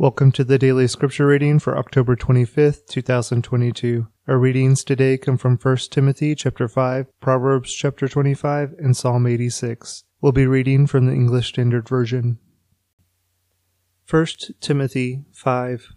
Welcome to the daily scripture reading for October 25th, 2022. Our readings today come from 1 Timothy chapter 5, Proverbs chapter 25, and Psalm 86. We'll be reading from the English Standard Version. 1 Timothy 5.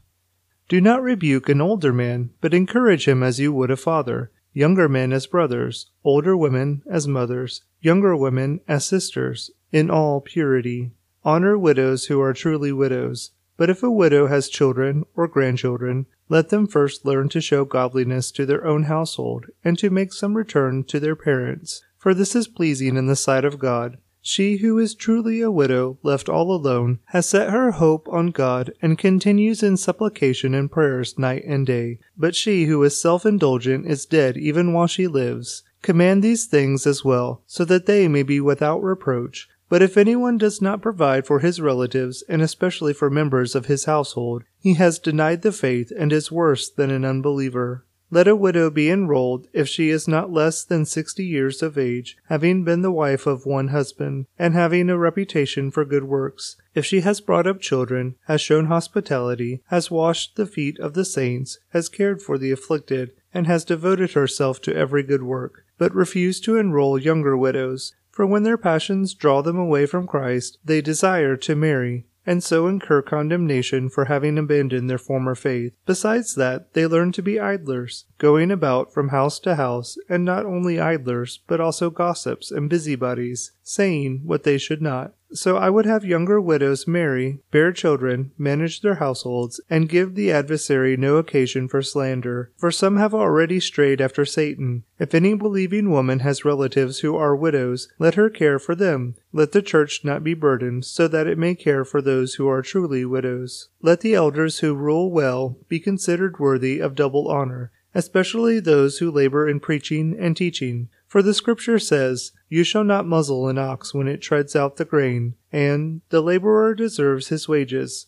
Do not rebuke an older man, but encourage him as you would a father, younger men as brothers, older women as mothers, younger women as sisters, in all purity. Honor widows who are truly widows but if a widow has children or grandchildren, let them first learn to show godliness to their own household, and to make some return to their parents, for this is pleasing in the sight of God. She who is truly a widow, left all alone, has set her hope on God, and continues in supplication and prayers night and day. But she who is self indulgent is dead even while she lives. Command these things as well, so that they may be without reproach. But if anyone does not provide for his relatives, and especially for members of his household, he has denied the faith and is worse than an unbeliever. Let a widow be enrolled if she is not less than sixty years of age, having been the wife of one husband, and having a reputation for good works. If she has brought up children, has shown hospitality, has washed the feet of the saints, has cared for the afflicted, and has devoted herself to every good work, but refuse to enroll younger widows, for when their passions draw them away from Christ, they desire to marry, and so incur condemnation for having abandoned their former faith. Besides that, they learn to be idlers, going about from house to house, and not only idlers, but also gossips and busybodies, saying what they should not. So I would have younger widows marry, bear children, manage their households, and give the adversary no occasion for slander. For some have already strayed after Satan. If any believing woman has relatives who are widows, let her care for them. Let the church not be burdened, so that it may care for those who are truly widows. Let the elders who rule well be considered worthy of double honor, especially those who labor in preaching and teaching. For the scripture says, You shall not muzzle an ox when it treads out the grain, and the laborer deserves his wages.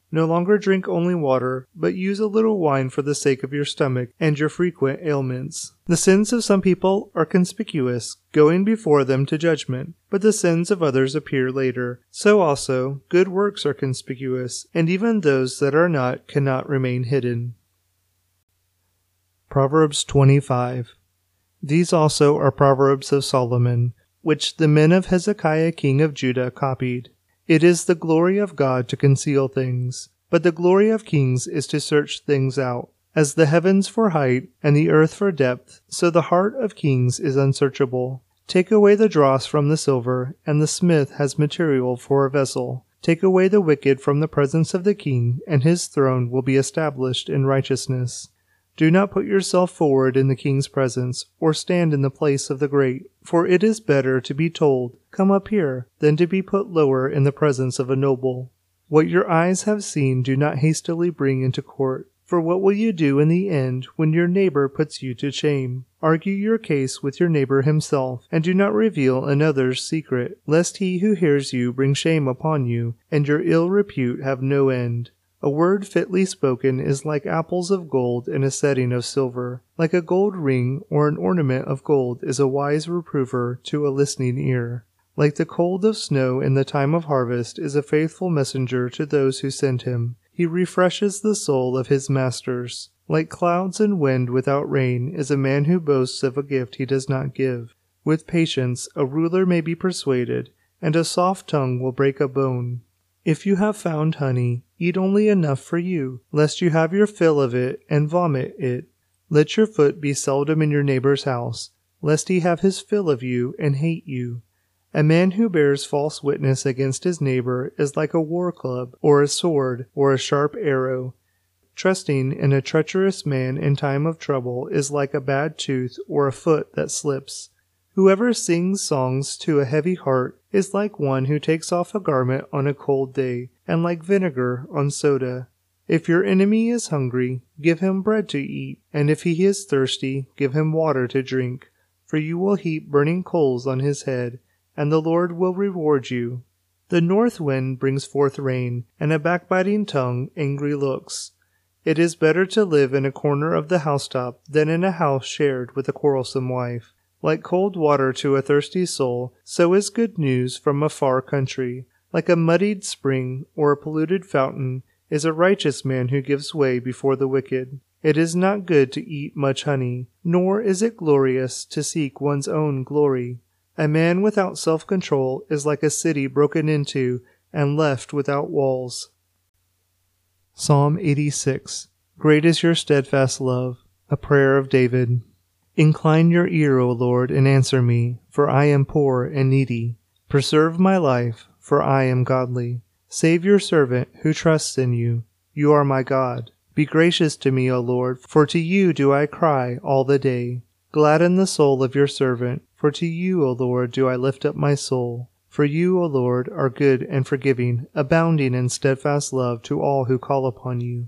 No longer drink only water, but use a little wine for the sake of your stomach and your frequent ailments. The sins of some people are conspicuous, going before them to judgment, but the sins of others appear later. So also, good works are conspicuous, and even those that are not cannot remain hidden. Proverbs 25 these also are proverbs of Solomon, which the men of Hezekiah king of Judah copied. It is the glory of God to conceal things, but the glory of kings is to search things out. As the heavens for height and the earth for depth, so the heart of kings is unsearchable. Take away the dross from the silver, and the smith has material for a vessel. Take away the wicked from the presence of the king, and his throne will be established in righteousness. Do not put yourself forward in the king's presence, or stand in the place of the great, for it is better to be told, Come up here, than to be put lower in the presence of a noble. What your eyes have seen do not hastily bring into court. For what will you do in the end when your neighbor puts you to shame? Argue your case with your neighbor himself, and do not reveal another's secret, lest he who hears you bring shame upon you, and your ill repute have no end. A word fitly spoken is like apples of gold in a setting of silver. Like a gold ring or an ornament of gold is a wise reprover to a listening ear. Like the cold of snow in the time of harvest is a faithful messenger to those who send him. He refreshes the soul of his masters. Like clouds and wind without rain is a man who boasts of a gift he does not give. With patience a ruler may be persuaded, and a soft tongue will break a bone. If you have found honey, eat only enough for you, lest you have your fill of it and vomit it. Let your foot be seldom in your neighbor's house, lest he have his fill of you and hate you. A man who bears false witness against his neighbor is like a war club, or a sword, or a sharp arrow. Trusting in a treacherous man in time of trouble is like a bad tooth or a foot that slips. Whoever sings songs to a heavy heart is like one who takes off a garment on a cold day, and like vinegar on soda. If your enemy is hungry, give him bread to eat, and if he is thirsty, give him water to drink. For you will heap burning coals on his head, and the Lord will reward you. The north wind brings forth rain, and a backbiting tongue angry looks. It is better to live in a corner of the housetop than in a house shared with a quarrelsome wife. Like cold water to a thirsty soul, so is good news from a far country. Like a muddied spring or a polluted fountain is a righteous man who gives way before the wicked. It is not good to eat much honey, nor is it glorious to seek one's own glory. A man without self control is like a city broken into and left without walls. Psalm 86 Great is your steadfast love, a prayer of David. Incline your ear, O Lord, and answer me, for I am poor and needy. Preserve my life, for I am godly. Save your servant who trusts in you. You are my God. Be gracious to me, O Lord, for to you do I cry all the day. Gladden the soul of your servant, for to you, O Lord, do I lift up my soul. For you, O Lord, are good and forgiving, abounding in steadfast love to all who call upon you.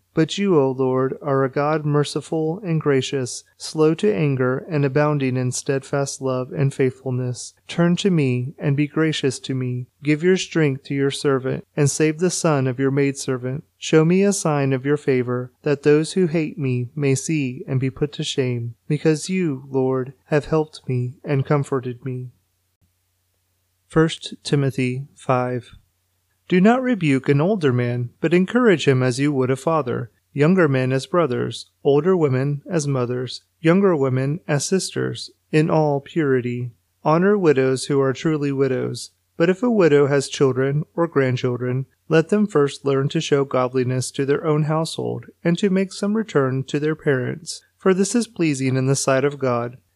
But you, O Lord, are a God merciful and gracious, slow to anger, and abounding in steadfast love and faithfulness. Turn to me, and be gracious to me. Give your strength to your servant, and save the son of your maidservant. Show me a sign of your favor, that those who hate me may see and be put to shame, because you, Lord, have helped me and comforted me. 1 Timothy 5 do not rebuke an older man, but encourage him as you would a father, younger men as brothers, older women as mothers, younger women as sisters, in all purity. Honor widows who are truly widows. But if a widow has children or grandchildren, let them first learn to show godliness to their own household, and to make some return to their parents, for this is pleasing in the sight of God.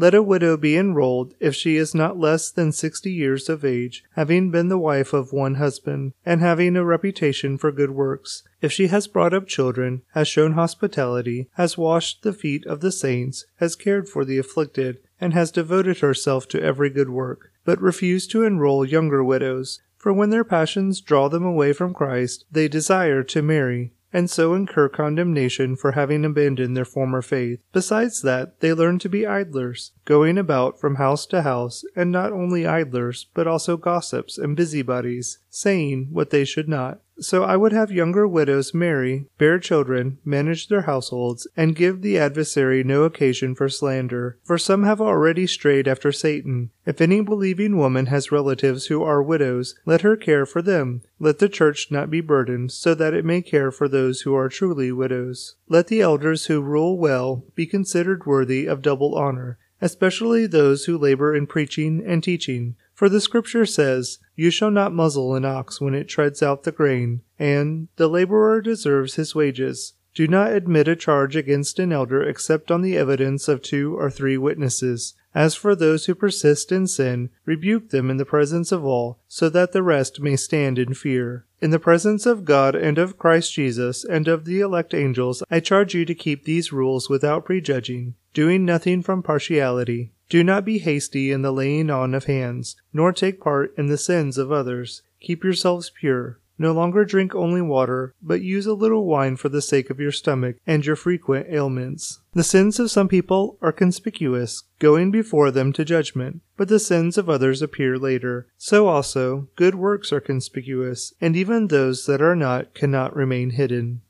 Let a widow be enrolled if she is not less than sixty years of age, having been the wife of one husband, and having a reputation for good works. If she has brought up children, has shown hospitality, has washed the feet of the saints, has cared for the afflicted, and has devoted herself to every good work. But refuse to enroll younger widows, for when their passions draw them away from Christ, they desire to marry and so incur condemnation for having abandoned their former faith. Besides that, they learn to be idlers, going about from house to house, and not only idlers, but also gossips and busybodies, saying what they should not. So I would have younger widows marry, bear children, manage their households, and give the adversary no occasion for slander. For some have already strayed after Satan. If any believing woman has relatives who are widows, let her care for them. Let the church not be burdened, so that it may care for those who are truly widows. Let the elders who rule well be considered worthy of double honor, especially those who labor in preaching and teaching. For the scripture says, You shall not muzzle an ox when it treads out the grain, and the laborer deserves his wages. Do not admit a charge against an elder except on the evidence of two or three witnesses. As for those who persist in sin, rebuke them in the presence of all, so that the rest may stand in fear. In the presence of God and of Christ Jesus and of the elect angels, I charge you to keep these rules without prejudging, doing nothing from partiality do not be hasty in the laying on of hands, nor take part in the sins of others. Keep yourselves pure. No longer drink only water, but use a little wine for the sake of your stomach and your frequent ailments. The sins of some people are conspicuous, going before them to judgment, but the sins of others appear later. So also, good works are conspicuous, and even those that are not cannot remain hidden.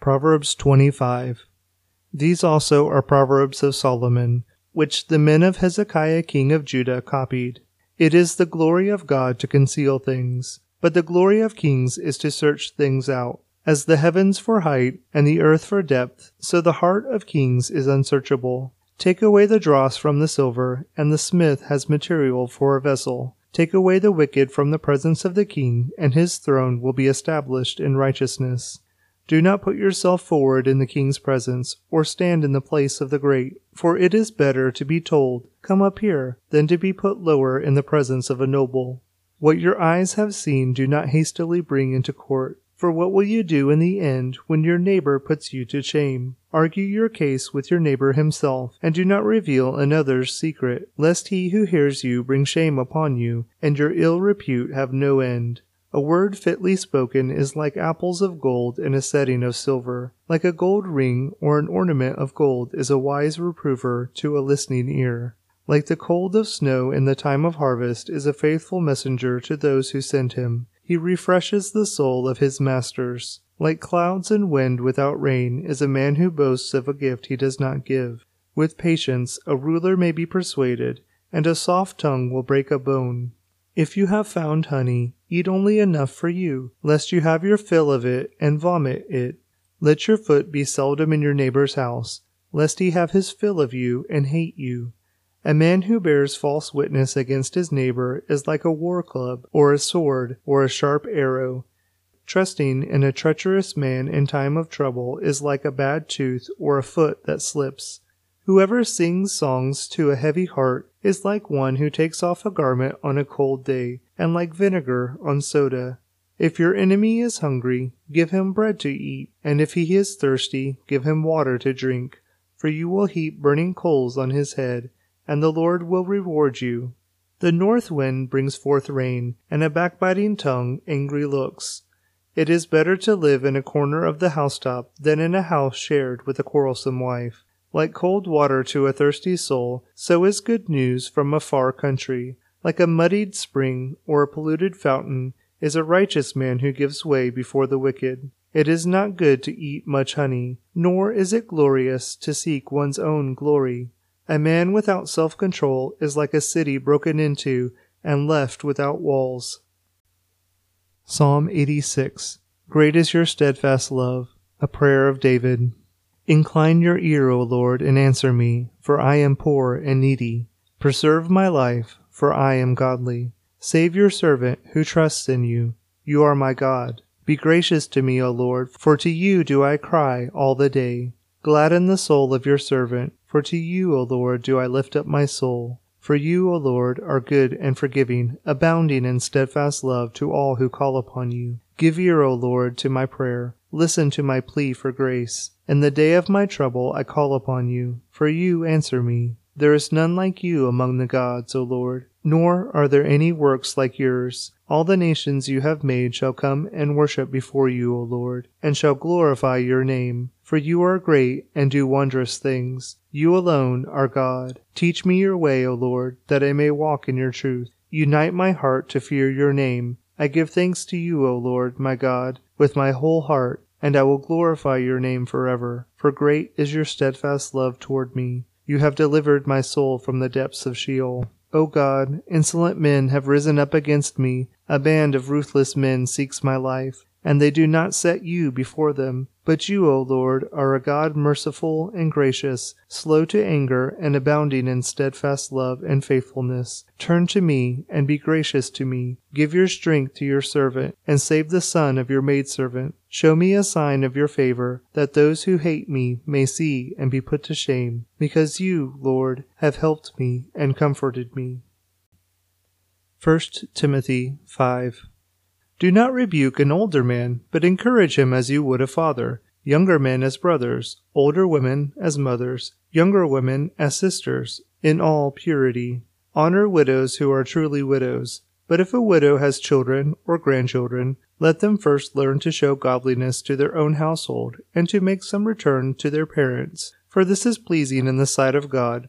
Proverbs 25 These also are Proverbs of Solomon, which the men of Hezekiah king of Judah copied. It is the glory of God to conceal things, but the glory of kings is to search things out. As the heavens for height and the earth for depth, so the heart of kings is unsearchable. Take away the dross from the silver, and the smith has material for a vessel. Take away the wicked from the presence of the king, and his throne will be established in righteousness. Do not put yourself forward in the king's presence, or stand in the place of the great, for it is better to be told, Come up here, than to be put lower in the presence of a noble. What your eyes have seen do not hastily bring into court. For what will you do in the end when your neighbor puts you to shame? Argue your case with your neighbor himself, and do not reveal another's secret, lest he who hears you bring shame upon you, and your ill repute have no end. A word fitly spoken is like apples of gold in a setting of silver. Like a gold ring or an ornament of gold is a wise reprover to a listening ear. Like the cold of snow in the time of harvest is a faithful messenger to those who send him. He refreshes the soul of his masters. Like clouds and wind without rain is a man who boasts of a gift he does not give. With patience a ruler may be persuaded, and a soft tongue will break a bone. If you have found honey, eat only enough for you, lest you have your fill of it and vomit it. Let your foot be seldom in your neighbor's house, lest he have his fill of you and hate you. A man who bears false witness against his neighbor is like a war club, or a sword, or a sharp arrow. Trusting in a treacherous man in time of trouble is like a bad tooth or a foot that slips. Whoever sings songs to a heavy heart is like one who takes off a garment on a cold day, and like vinegar on soda. If your enemy is hungry, give him bread to eat, and if he is thirsty, give him water to drink. For you will heap burning coals on his head, and the Lord will reward you. The north wind brings forth rain, and a backbiting tongue angry looks. It is better to live in a corner of the housetop than in a house shared with a quarrelsome wife. Like cold water to a thirsty soul, so is good news from a far country. Like a muddied spring or a polluted fountain is a righteous man who gives way before the wicked. It is not good to eat much honey, nor is it glorious to seek one's own glory. A man without self control is like a city broken into and left without walls. Psalm 86 Great is your steadfast love, a prayer of David. Incline your ear, O Lord, and answer me, for I am poor and needy. Preserve my life, for I am godly. Save your servant who trusts in you. You are my God. Be gracious to me, O Lord, for to you do I cry all the day. Gladden the soul of your servant, for to you, O Lord, do I lift up my soul. For you, O Lord, are good and forgiving, abounding in steadfast love to all who call upon you. Give ear, O Lord, to my prayer. Listen to my plea for grace. In the day of my trouble I call upon you, for you answer me. There is none like you among the gods, O Lord, nor are there any works like yours. All the nations you have made shall come and worship before you, O Lord, and shall glorify your name. For you are great and do wondrous things. You alone are God. Teach me your way, O Lord, that I may walk in your truth. Unite my heart to fear your name. I give thanks to you, O Lord, my God, with my whole heart and I will glorify your name forever. For great is your steadfast love toward me. You have delivered my soul from the depths of Sheol. O God, insolent men have risen up against me. A band of ruthless men seeks my life and they do not set you before them. But you, O Lord, are a God merciful and gracious, slow to anger, and abounding in steadfast love and faithfulness. Turn to me, and be gracious to me. Give your strength to your servant, and save the son of your maidservant. Show me a sign of your favor, that those who hate me may see and be put to shame, because you, Lord, have helped me and comforted me. 1 Timothy 5 do not rebuke an older man, but encourage him as you would a father, younger men as brothers, older women as mothers, younger women as sisters, in all purity. Honor widows who are truly widows, But if a widow has children or grandchildren, let them first learn to show godliness to their own household, and to make some return to their parents, for this is pleasing in the sight of God.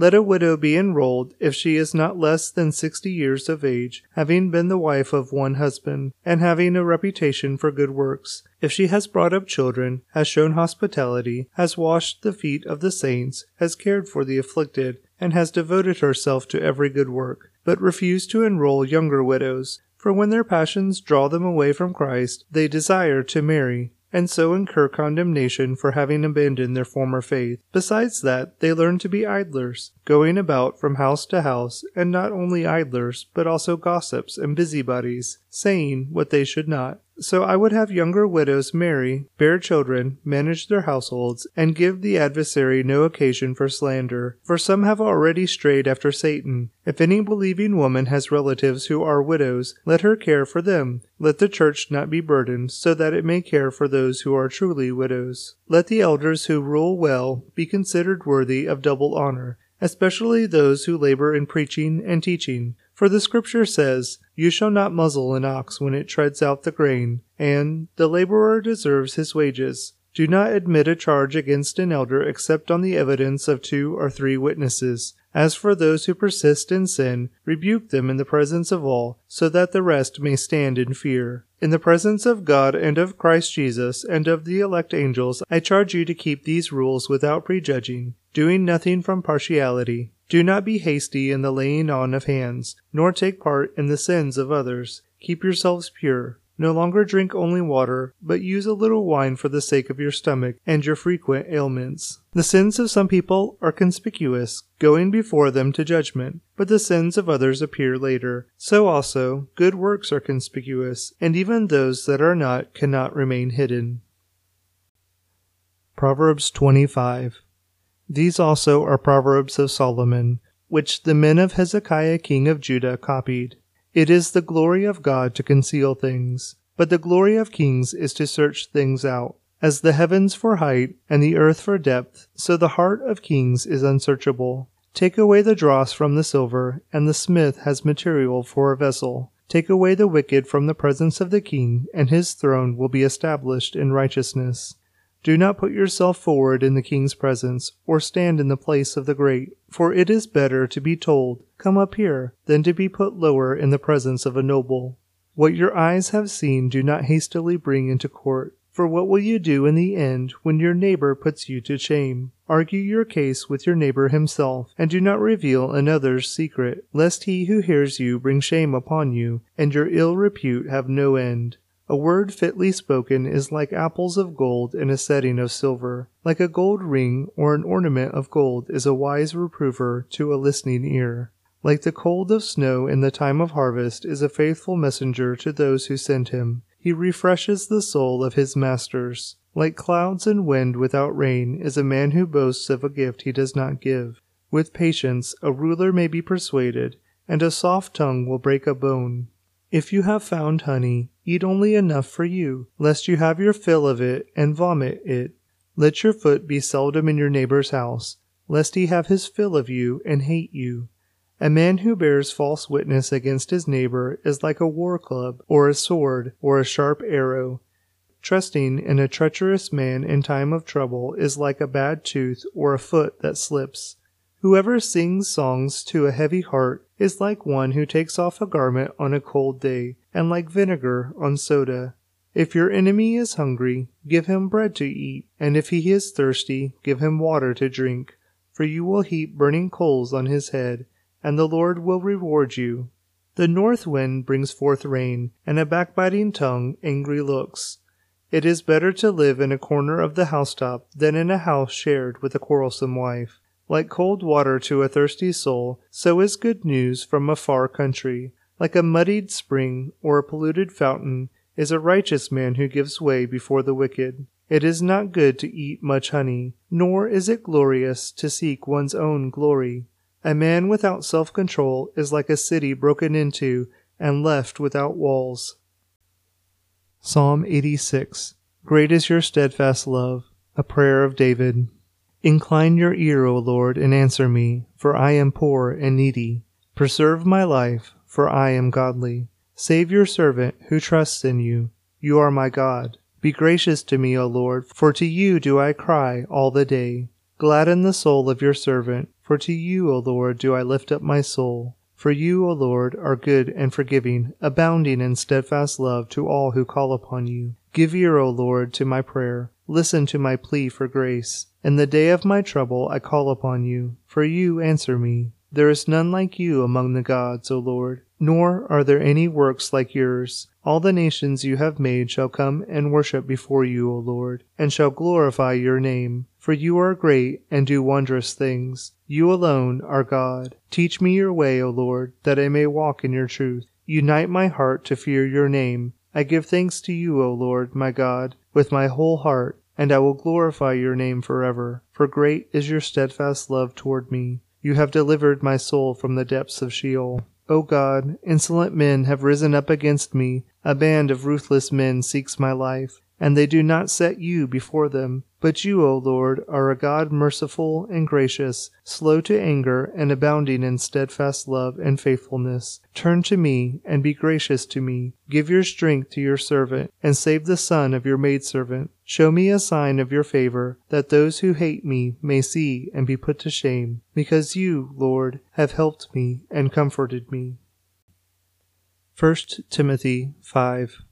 Let a widow be enrolled if she is not less than sixty years of age, having been the wife of one husband, and having a reputation for good works. If she has brought up children, has shown hospitality, has washed the feet of the saints, has cared for the afflicted, and has devoted herself to every good work. But refuse to enroll younger widows, for when their passions draw them away from Christ, they desire to marry, and so incur condemnation for having abandoned their former faith. Besides that, they learn to be idlers, going about from house to house, and not only idlers, but also gossips and busybodies, saying what they should not. So I would have younger widows marry, bear children, manage their households, and give the adversary no occasion for slander. For some have already strayed after Satan. If any believing woman has relatives who are widows, let her care for them. Let the church not be burdened, so that it may care for those who are truly widows. Let the elders who rule well be considered worthy of double honor, especially those who labor in preaching and teaching. For the scripture says, You shall not muzzle an ox when it treads out the grain, and the laborer deserves his wages. Do not admit a charge against an elder except on the evidence of two or three witnesses. As for those who persist in sin, rebuke them in the presence of all, so that the rest may stand in fear. In the presence of God and of Christ Jesus and of the elect angels, I charge you to keep these rules without prejudging, doing nothing from partiality do not be hasty in the laying on of hands, nor take part in the sins of others. Keep yourselves pure. No longer drink only water, but use a little wine for the sake of your stomach and your frequent ailments. The sins of some people are conspicuous, going before them to judgment, but the sins of others appear later. So also, good works are conspicuous, and even those that are not cannot remain hidden. Proverbs 25 these also are proverbs of Solomon, which the men of Hezekiah king of Judah copied. It is the glory of God to conceal things, but the glory of kings is to search things out. As the heavens for height and the earth for depth, so the heart of kings is unsearchable. Take away the dross from the silver, and the smith has material for a vessel. Take away the wicked from the presence of the king, and his throne will be established in righteousness. Do not put yourself forward in the king's presence, or stand in the place of the great, for it is better to be told, Come up here, than to be put lower in the presence of a noble. What your eyes have seen do not hastily bring into court. For what will you do in the end when your neighbor puts you to shame? Argue your case with your neighbor himself, and do not reveal another's secret, lest he who hears you bring shame upon you, and your ill repute have no end. A word fitly spoken is like apples of gold in a setting of silver. Like a gold ring or an ornament of gold is a wise reprover to a listening ear. Like the cold of snow in the time of harvest is a faithful messenger to those who send him. He refreshes the soul of his masters. Like clouds and wind without rain is a man who boasts of a gift he does not give. With patience a ruler may be persuaded, and a soft tongue will break a bone. If you have found honey, eat only enough for you, lest you have your fill of it and vomit it. Let your foot be seldom in your neighbor's house, lest he have his fill of you and hate you. A man who bears false witness against his neighbor is like a war club, or a sword, or a sharp arrow. Trusting in a treacherous man in time of trouble is like a bad tooth or a foot that slips. Whoever sings songs to a heavy heart is like one who takes off a garment on a cold day, and like vinegar on soda. If your enemy is hungry, give him bread to eat, and if he is thirsty, give him water to drink. For you will heap burning coals on his head, and the Lord will reward you. The north wind brings forth rain, and a backbiting tongue angry looks. It is better to live in a corner of the housetop than in a house shared with a quarrelsome wife. Like cold water to a thirsty soul, so is good news from a far country. Like a muddied spring or a polluted fountain is a righteous man who gives way before the wicked. It is not good to eat much honey, nor is it glorious to seek one's own glory. A man without self control is like a city broken into and left without walls. Psalm 86 Great is your steadfast love, a prayer of David. Incline your ear, O Lord, and answer me, for I am poor and needy. Preserve my life, for I am godly. Save your servant who trusts in you. You are my God. Be gracious to me, O Lord, for to you do I cry all the day. Gladden the soul of your servant, for to you, O Lord, do I lift up my soul. For you, O Lord, are good and forgiving, abounding in steadfast love to all who call upon you. Give ear, O Lord, to my prayer. Listen to my plea for grace. In the day of my trouble I call upon you, for you answer me. There is none like you among the gods, O Lord, nor are there any works like yours. All the nations you have made shall come and worship before you, O Lord, and shall glorify your name. For you are great and do wondrous things. You alone are God. Teach me your way, O Lord, that I may walk in your truth. Unite my heart to fear your name. I give thanks to you, O Lord, my God, with my whole heart, and I will glorify your name forever. For great is your steadfast love toward me. You have delivered my soul from the depths of Sheol. O God, insolent men have risen up against me. A band of ruthless men seeks my life, and they do not set you before them. But you, O Lord, are a God merciful and gracious, slow to anger, and abounding in steadfast love and faithfulness. Turn to me, and be gracious to me. Give your strength to your servant, and save the son of your maidservant. Show me a sign of your favor, that those who hate me may see and be put to shame, because you, Lord, have helped me and comforted me. 1 Timothy 5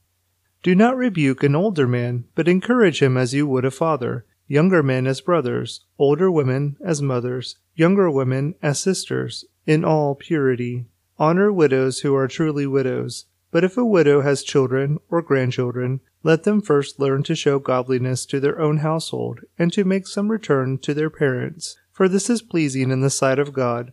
Do not rebuke an older man, but encourage him as you would a father, younger men as brothers, older women as mothers, younger women as sisters, in all purity. Honor widows who are truly widows. But if a widow has children or grandchildren, let them first learn to show godliness to their own household, and to make some return to their parents, for this is pleasing in the sight of God.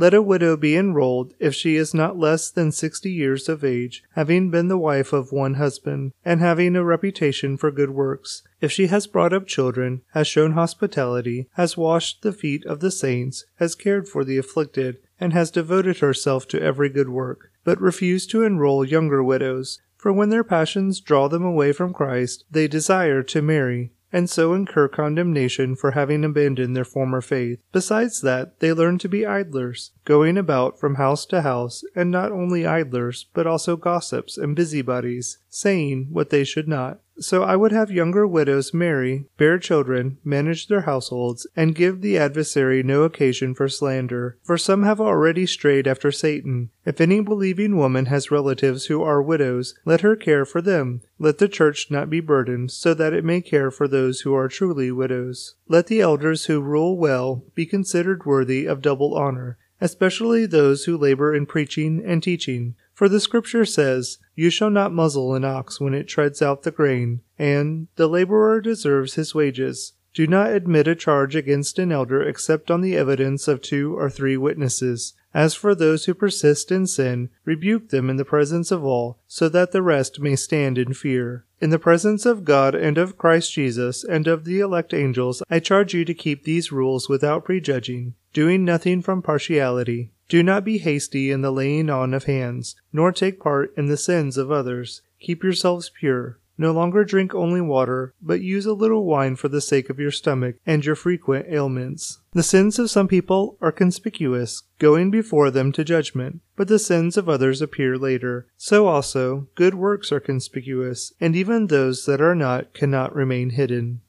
Let a widow be enrolled if she is not less than sixty years of age, having been the wife of one husband, and having a reputation for good works. If she has brought up children, has shown hospitality, has washed the feet of the saints, has cared for the afflicted, and has devoted herself to every good work, but refuse to enroll younger widows, for when their passions draw them away from Christ, they desire to marry, and so incur condemnation for having abandoned their former faith. Besides that, they learn to be idlers, going about from house to house, and not only idlers, but also gossips and busybodies, saying what they should not. So I would have younger widows marry, bear children, manage their households, and give the adversary no occasion for slander. For some have already strayed after Satan. If any believing woman has relatives who are widows, let her care for them. Let the church not be burdened, so that it may care for those who are truly widows. Let the elders who rule well be considered worthy of double honor, especially those who labor in preaching and teaching. For the scripture says, You shall not muzzle an ox when it treads out the grain, and the laborer deserves his wages. Do not admit a charge against an elder except on the evidence of two or three witnesses. As for those who persist in sin, rebuke them in the presence of all, so that the rest may stand in fear. In the presence of God and of Christ Jesus and of the elect angels, I charge you to keep these rules without prejudging, doing nothing from partiality. Do not be hasty in the laying on of hands, nor take part in the sins of others. Keep yourselves pure. No longer drink only water, but use a little wine for the sake of your stomach and your frequent ailments. The sins of some people are conspicuous, going before them to judgment, but the sins of others appear later. So also, good works are conspicuous, and even those that are not cannot remain hidden.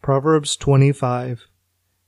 Proverbs 25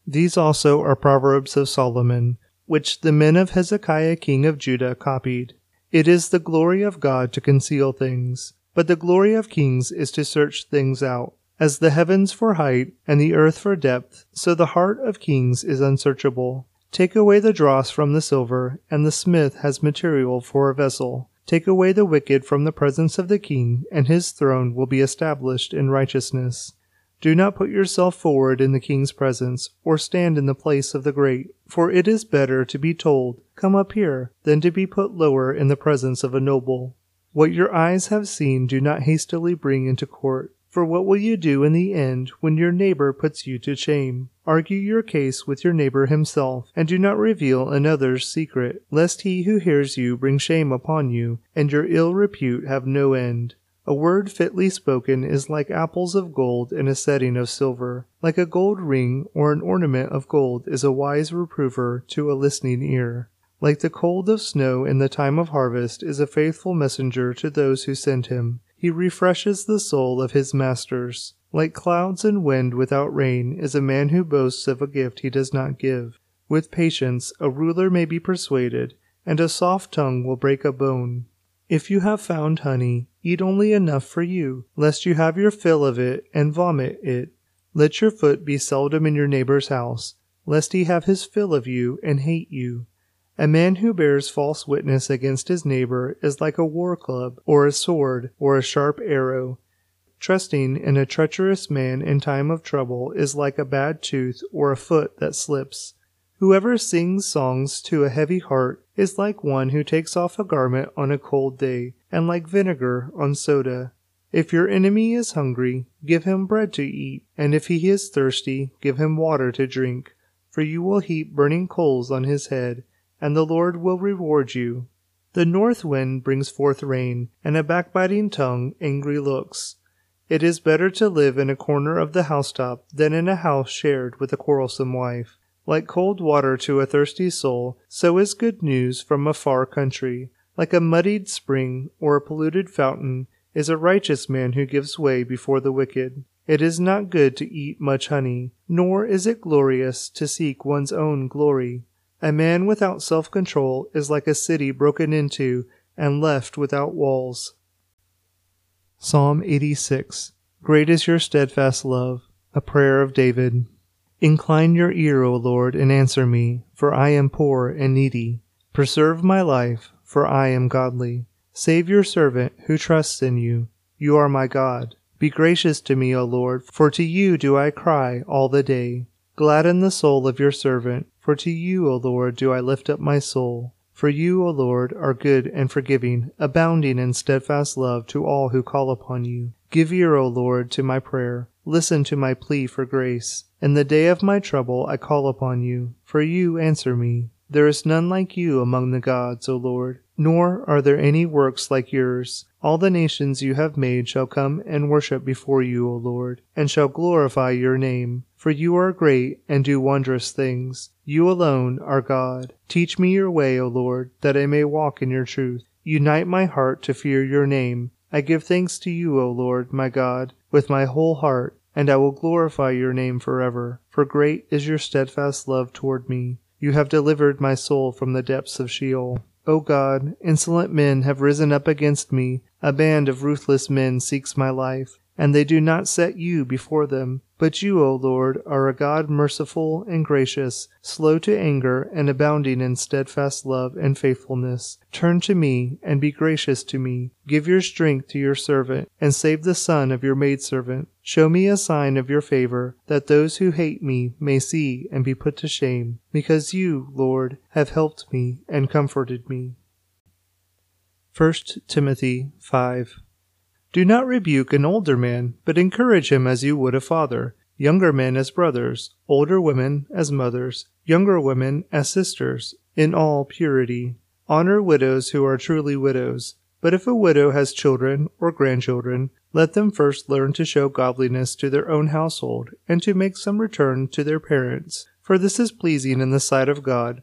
these also are proverbs of Solomon, which the men of Hezekiah king of Judah copied. It is the glory of God to conceal things, but the glory of kings is to search things out. As the heavens for height and the earth for depth, so the heart of kings is unsearchable. Take away the dross from the silver, and the smith has material for a vessel. Take away the wicked from the presence of the king, and his throne will be established in righteousness. Do not put yourself forward in the king's presence, or stand in the place of the great, for it is better to be told, Come up here, than to be put lower in the presence of a noble. What your eyes have seen do not hastily bring into court. For what will you do in the end when your neighbor puts you to shame? Argue your case with your neighbor himself, and do not reveal another's secret, lest he who hears you bring shame upon you, and your ill repute have no end. A word fitly spoken is like apples of gold in a setting of silver. Like a gold ring or an ornament of gold is a wise reprover to a listening ear. Like the cold of snow in the time of harvest is a faithful messenger to those who send him. He refreshes the soul of his masters. Like clouds and wind without rain is a man who boasts of a gift he does not give. With patience a ruler may be persuaded, and a soft tongue will break a bone. If you have found honey, eat only enough for you, lest you have your fill of it and vomit it. Let your foot be seldom in your neighbor's house, lest he have his fill of you and hate you. A man who bears false witness against his neighbor is like a war club, or a sword, or a sharp arrow. Trusting in a treacherous man in time of trouble is like a bad tooth or a foot that slips. Whoever sings songs to a heavy heart is like one who takes off a garment on a cold day, and like vinegar on soda. If your enemy is hungry, give him bread to eat, and if he is thirsty, give him water to drink, for you will heap burning coals on his head and the Lord will reward you. The north wind brings forth rain, and a backbiting tongue angry looks. It is better to live in a corner of the housetop than in a house shared with a quarrelsome wife. Like cold water to a thirsty soul, so is good news from a far country. Like a muddied spring or a polluted fountain is a righteous man who gives way before the wicked. It is not good to eat much honey, nor is it glorious to seek one's own glory. A man without self control is like a city broken into and left without walls. Psalm 86 Great is your steadfast love, a prayer of David. Incline your ear, O Lord, and answer me, for I am poor and needy. Preserve my life, for I am godly. Save your servant who trusts in you. You are my God. Be gracious to me, O Lord, for to you do I cry all the day. Gladden the soul of your servant, for to you, O Lord, do I lift up my soul. For you, O Lord, are good and forgiving, abounding in steadfast love to all who call upon you. Give ear, O Lord, to my prayer. Listen to my plea for grace. In the day of my trouble I call upon you, for you answer me. There is none like you among the gods, O Lord, nor are there any works like yours. All the nations you have made shall come and worship before you, O Lord, and shall glorify your name. For you are great and do wondrous things. You alone are God. Teach me your way, O Lord, that I may walk in your truth. Unite my heart to fear your name. I give thanks to you, O Lord, my God, with my whole heart, and I will glorify your name forever. For great is your steadfast love toward me. You have delivered my soul from the depths of Sheol. O God, insolent men have risen up against me. A band of ruthless men seeks my life, and they do not set you before them. But you, O Lord, are a God merciful and gracious, slow to anger, and abounding in steadfast love and faithfulness. Turn to me, and be gracious to me. Give your strength to your servant, and save the son of your maidservant. Show me a sign of your favor, that those who hate me may see and be put to shame, because you, Lord, have helped me and comforted me. 1 Timothy 5 Do not rebuke an older man, but encourage him as you would a father, younger men as brothers, older women as mothers, younger women as sisters, in all purity. Honor widows who are truly widows. But if a widow has children or grandchildren, let them first learn to show godliness to their own household, and to make some return to their parents, for this is pleasing in the sight of God.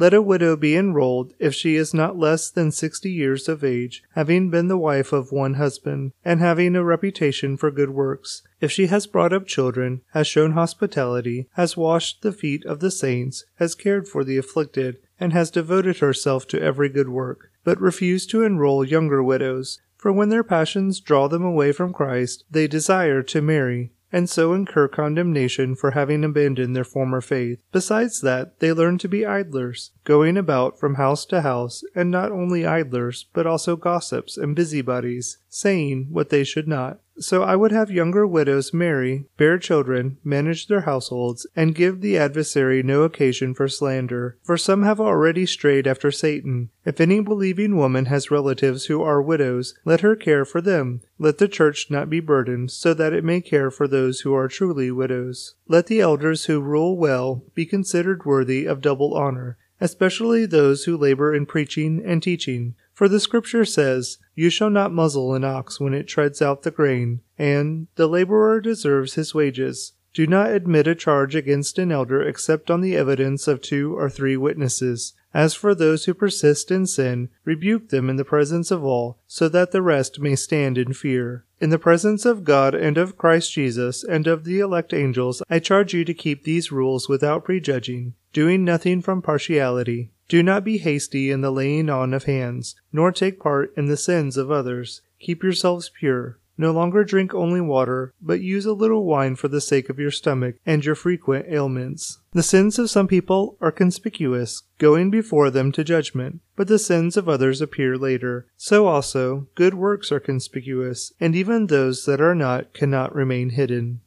Let a widow be enrolled if she is not less than sixty years of age, having been the wife of one husband, and having a reputation for good works. If she has brought up children, has shown hospitality, has washed the feet of the saints, has cared for the afflicted, and has devoted herself to every good work. But refuse to enroll younger widows, for when their passions draw them away from Christ, they desire to marry and so incur condemnation for having abandoned their former faith. Besides that, they learn to be idlers, going about from house to house, and not only idlers, but also gossips and busybodies, saying what they should not. So I would have younger widows marry, bear children, manage their households, and give the adversary no occasion for slander. For some have already strayed after Satan. If any believing woman has relatives who are widows, let her care for them. Let the church not be burdened, so that it may care for those who are truly widows. Let the elders who rule well be considered worthy of double honor, especially those who labor in preaching and teaching. For the scripture says, You shall not muzzle an ox when it treads out the grain, and the laborer deserves his wages. Do not admit a charge against an elder except on the evidence of two or three witnesses. As for those who persist in sin, rebuke them in the presence of all, so that the rest may stand in fear. In the presence of God and of Christ Jesus and of the elect angels, I charge you to keep these rules without prejudging, doing nothing from partiality do not be hasty in the laying on of hands, nor take part in the sins of others. Keep yourselves pure. No longer drink only water, but use a little wine for the sake of your stomach and your frequent ailments. The sins of some people are conspicuous, going before them to judgment, but the sins of others appear later. So also, good works are conspicuous, and even those that are not cannot remain hidden.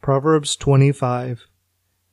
Proverbs 25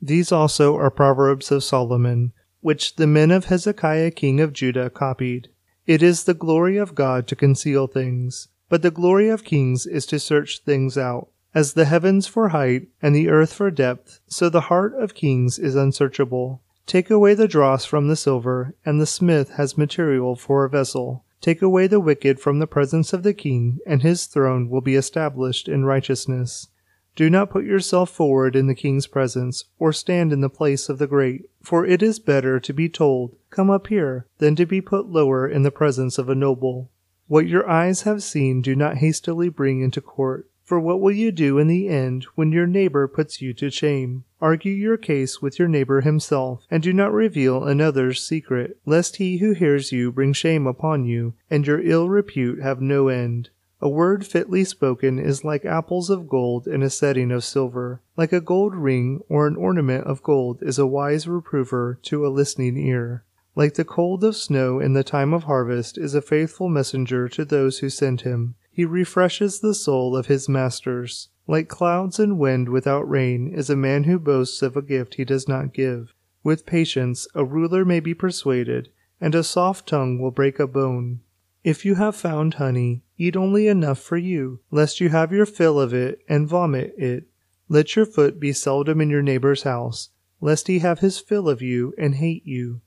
these also are proverbs of Solomon, which the men of Hezekiah king of Judah copied. It is the glory of God to conceal things, but the glory of kings is to search things out. As the heavens for height and the earth for depth, so the heart of kings is unsearchable. Take away the dross from the silver, and the smith has material for a vessel. Take away the wicked from the presence of the king, and his throne will be established in righteousness. Do not put yourself forward in the king's presence, or stand in the place of the great, for it is better to be told, Come up here, than to be put lower in the presence of a noble. What your eyes have seen do not hastily bring into court. For what will you do in the end when your neighbor puts you to shame? Argue your case with your neighbor himself, and do not reveal another's secret, lest he who hears you bring shame upon you, and your ill repute have no end. A word fitly spoken is like apples of gold in a setting of silver. Like a gold ring or an ornament of gold is a wise reprover to a listening ear. Like the cold of snow in the time of harvest is a faithful messenger to those who send him. He refreshes the soul of his masters. Like clouds and wind without rain is a man who boasts of a gift he does not give. With patience a ruler may be persuaded, and a soft tongue will break a bone. If you have found honey, eat only enough for you, lest you have your fill of it and vomit it. Let your foot be seldom in your neighbor's house, lest he have his fill of you and hate you.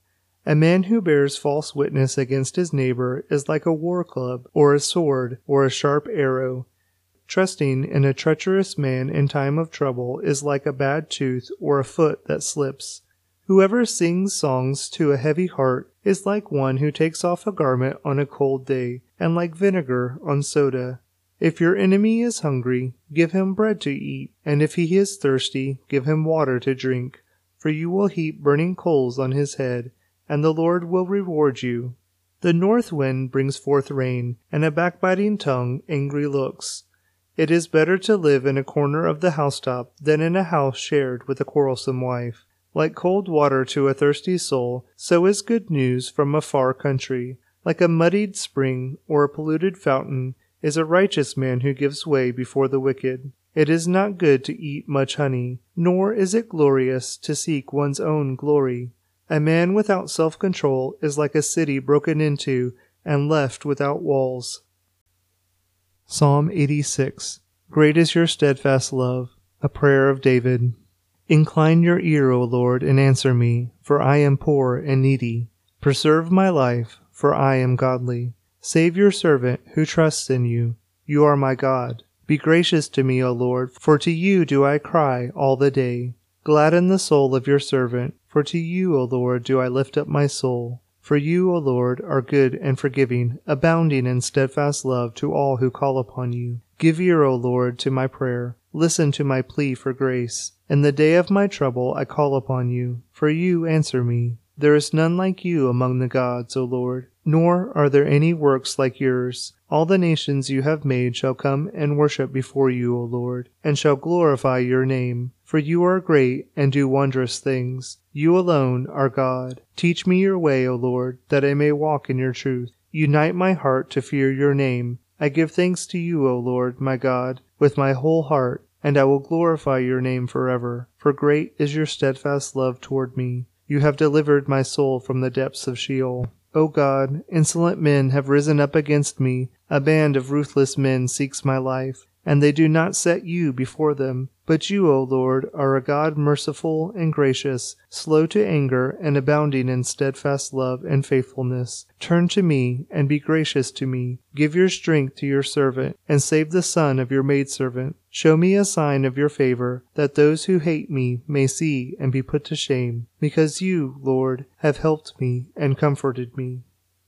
A man who bears false witness against his neighbor is like a war club, or a sword, or a sharp arrow. Trusting in a treacherous man in time of trouble is like a bad tooth or a foot that slips. Whoever sings songs to a heavy heart is like one who takes off a garment on a cold day, and like vinegar on soda. If your enemy is hungry, give him bread to eat, and if he is thirsty, give him water to drink. For you will heap burning coals on his head, and the Lord will reward you. The north wind brings forth rain, and a backbiting tongue angry looks. It is better to live in a corner of the housetop than in a house shared with a quarrelsome wife. Like cold water to a thirsty soul, so is good news from a far country. Like a muddied spring or a polluted fountain is a righteous man who gives way before the wicked. It is not good to eat much honey, nor is it glorious to seek one's own glory. A man without self control is like a city broken into and left without walls. Psalm 86 Great is your steadfast love, a prayer of David. Incline your ear, O Lord, and answer me, for I am poor and needy. Preserve my life, for I am godly. Save your servant who trusts in you. You are my God. Be gracious to me, O Lord, for to you do I cry all the day. Gladden the soul of your servant, For to you, O Lord, do I lift up my soul. For you, O Lord, are good and forgiving, abounding in steadfast love to all who call upon you. Give ear, O Lord, to my prayer. Listen to my plea for grace. In the day of my trouble I call upon you, for you answer me. There is none like you among the gods, O Lord, nor are there any works like yours. All the nations you have made shall come and worship before you, O Lord, and shall glorify your name. For you are great and do wondrous things. You alone are God. Teach me your way, O Lord, that I may walk in your truth. Unite my heart to fear your name. I give thanks to you, O Lord, my God, with my whole heart, and I will glorify your name forever. For great is your steadfast love toward me. You have delivered my soul from the depths of Sheol. O God, insolent men have risen up against me. A band of ruthless men seeks my life, and they do not set you before them. But you, O Lord, are a God merciful and gracious, slow to anger, and abounding in steadfast love and faithfulness. Turn to me, and be gracious to me. Give your strength to your servant, and save the son of your maidservant. Show me a sign of your favor, that those who hate me may see and be put to shame, because you, Lord, have helped me and comforted me.